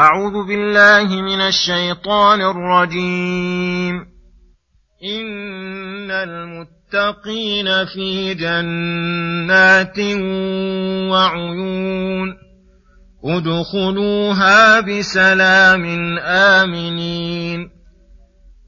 أعوذ بالله من الشيطان الرجيم. إن المتقين في جنات وعيون ادخلوها بسلام آمنين.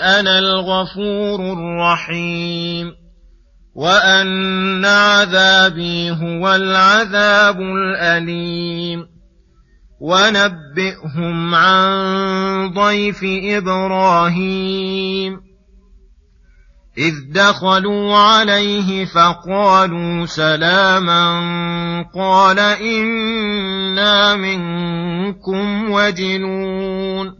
أنا الغفور الرحيم وأن عذابي هو العذاب الأليم. ونبئهم عن ضيف إبراهيم. إذ دخلوا عليه فقالوا سلاما قال إنا منكم وجلون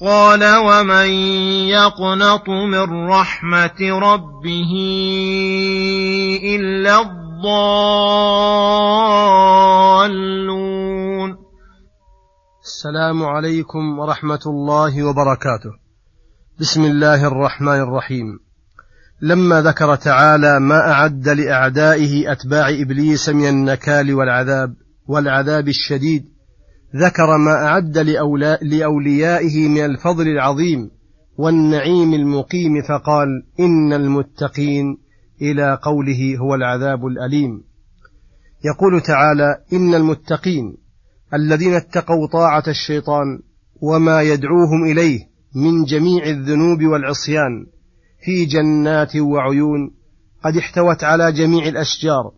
قال ومن يقنط من رحمه ربه الا الضالون السلام عليكم ورحمة الله وبركاته. بسم الله الرحمن الرحيم. لما ذكر تعالى ما أعد لأعدائه أتباع إبليس من النكال والعذاب والعذاب الشديد ذكر ما أعد لأوليائه من الفضل العظيم والنعيم المقيم فقال إن المتقين إلى قوله هو العذاب الأليم. يقول تعالى إن المتقين الذين اتقوا طاعة الشيطان وما يدعوهم إليه من جميع الذنوب والعصيان في جنات وعيون قد احتوت على جميع الأشجار.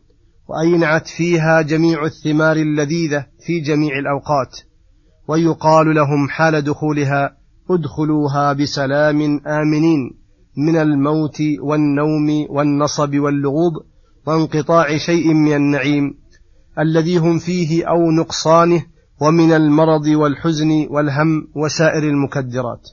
وأينعت فيها جميع الثمار اللذيذة في جميع الأوقات ويقال لهم حال دخولها ادخلوها بسلام آمنين من الموت والنوم والنصب واللغوب وانقطاع شيء من النعيم الذي هم فيه أو نقصانه ومن المرض والحزن والهم وسائر المكدرات.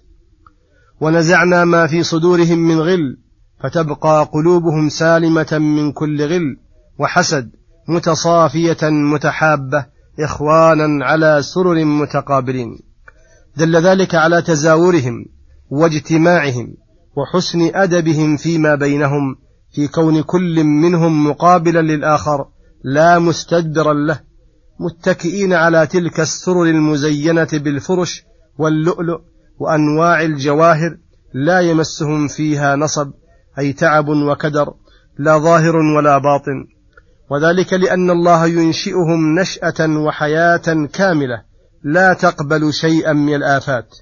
ونزعنا ما في صدورهم من غل فتبقى قلوبهم سالمة من كل غل وحسد متصافية متحابة إخوانا على سرر متقابلين. دل ذلك على تزاورهم واجتماعهم وحسن أدبهم فيما بينهم في كون كل منهم مقابلا للآخر لا مستدبرا له متكئين على تلك السرر المزينة بالفرش واللؤلؤ وأنواع الجواهر لا يمسهم فيها نصب أي تعب وكدر لا ظاهر ولا باطن. وذلك لأن الله ينشئهم نشأة وحياة كاملة لا تقبل شيئا من الآفات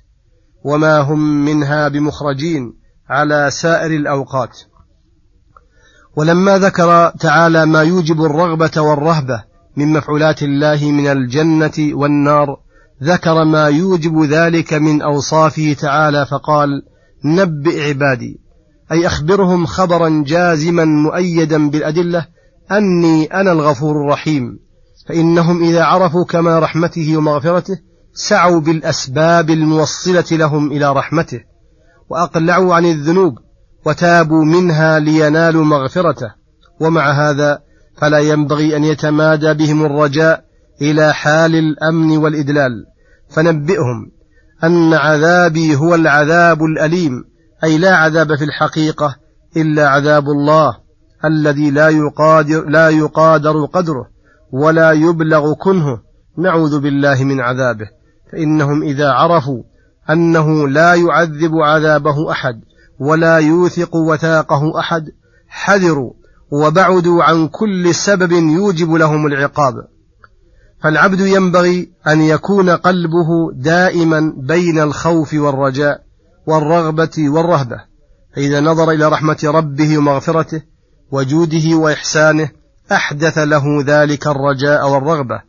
وما هم منها بمخرجين على سائر الأوقات. ولما ذكر تعالى ما يوجب الرغبة والرهبة من مفعولات الله من الجنة والنار ذكر ما يوجب ذلك من أوصافه تعالى فقال نبئ عبادي أي أخبرهم خبرا جازما مؤيدا بالأدلة أني أنا الغفور الرحيم. فإنهم إذا عرفوا كما رحمته ومغفرته سعوا بالأسباب الموصلة لهم إلى رحمته وأقلعوا عن الذنوب وتابوا منها لينالوا مغفرته. ومع هذا فلا ينبغي أن يتمادى بهم الرجاء إلى حال الأمن والإدلال. فنبئهم أن عذابي هو العذاب الأليم أي لا عذاب في الحقيقة إلا عذاب الله. الذي لا يقادر لا يقادر قدره ولا يبلغ كنهه. نعوذ بالله من عذابه. فإنهم إذا عرفوا أنه لا يعذب عذابه أحد ولا يوثق وثاقه أحد حذروا وبعدوا عن كل سبب يوجب لهم العقاب. فالعبد ينبغي أن يكون قلبه دائما بين الخوف والرجاء والرغبة والرهبة. فإذا نظر إلى رحمة ربه ومغفرته وجوده وإحسانه أحدث له ذلك الرجاء والرغبة.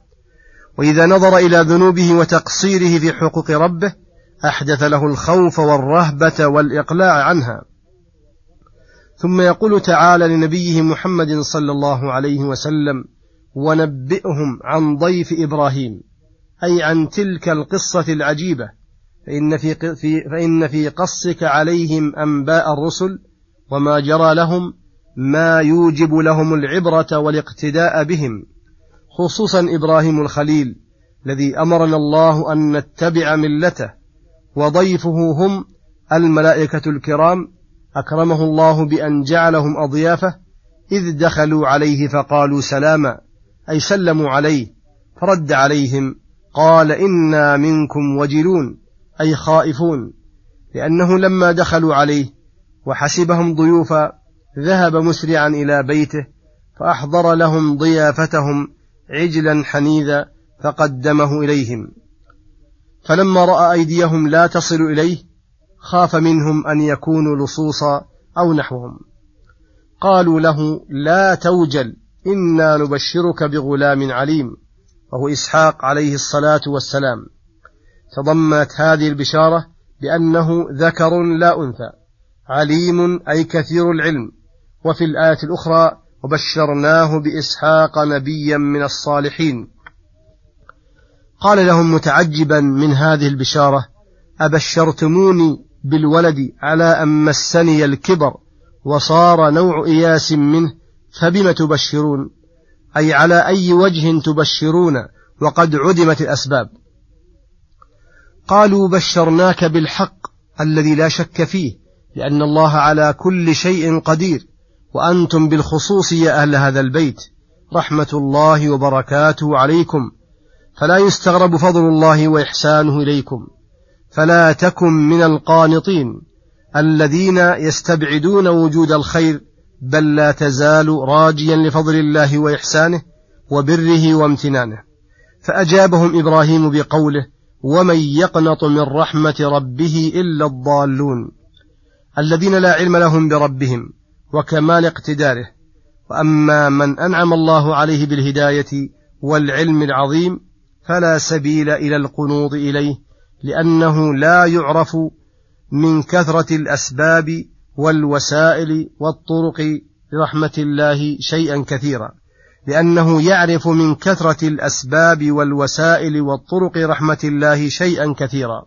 وإذا نظر إلى ذنوبه وتقصيره في حقوق ربه أحدث له الخوف والرهبة والإقلاع عنها. ثم يقول تعالى لنبيه محمد صلى الله عليه وسلم ونبئهم عن ضيف إبراهيم أي عن تلك القصة العجيبة فإن في, في فإن في قصك عليهم أنباء الرسل وما جرى لهم ما يوجب لهم العبرة والاقتداء بهم خصوصا إبراهيم الخليل الذي أمرنا الله أن نتبع ملته وضيفه هم الملائكة الكرام أكرمه الله بأن جعلهم أضيافه إذ دخلوا عليه فقالوا سلاما أي سلموا عليه فرد عليهم قال إنا منكم وجلون أي خائفون لأنه لما دخلوا عليه وحسبهم ضيوفا ذهب مسرعا إلى بيته فأحضر لهم ضيافتهم عجلا حنيذا فقدمه إليهم. فلما رأى أيديهم لا تصل إليه خاف منهم أن يكونوا لصوصا أو نحوهم. قالوا له لا توجل إنا نبشرك بغلام عليم. وهو إسحاق عليه الصلاة والسلام. تضمنت هذه البشارة بأنه ذكر لا أنثى عليم أي كثير العلم. وفي الآية الأخرى وبشرناه بإسحاق نبيا من الصالحين. قال لهم متعجبا من هذه البشارة أبشرتموني بالولد على أن مسني الكبر وصار نوع إياس منه فبم تبشرون؟ أي على أي وجه تبشرون وقد عدمت الأسباب. قالوا بشرناك بالحق الذي لا شك فيه لأن الله على كل شيء قدير. وأنتم بالخصوص يا أهل هذا البيت رحمة الله وبركاته عليكم. فلا يستغرب فضل الله وإحسانه إليكم. فلا تكن من القانطين الذين يستبعدون وجود الخير بل لا تزال راجيا لفضل الله وإحسانه وبره وامتنانه. فأجابهم إبراهيم بقوله ومن يقنط من رحمة ربه إلا الضالون الذين لا علم لهم بربهم. وكمال اقتداره. وأما من أنعم الله عليه بالهداية والعلم العظيم فلا سبيل إلى القنوط إليه لأنه لا يعرف من كثرة الأسباب والوسائل والطرق لرحمة الله شيئا كثيرا لأنه يعرف من كثرة الأسباب والوسائل والطرق رحمة الله شيئا كثيرا.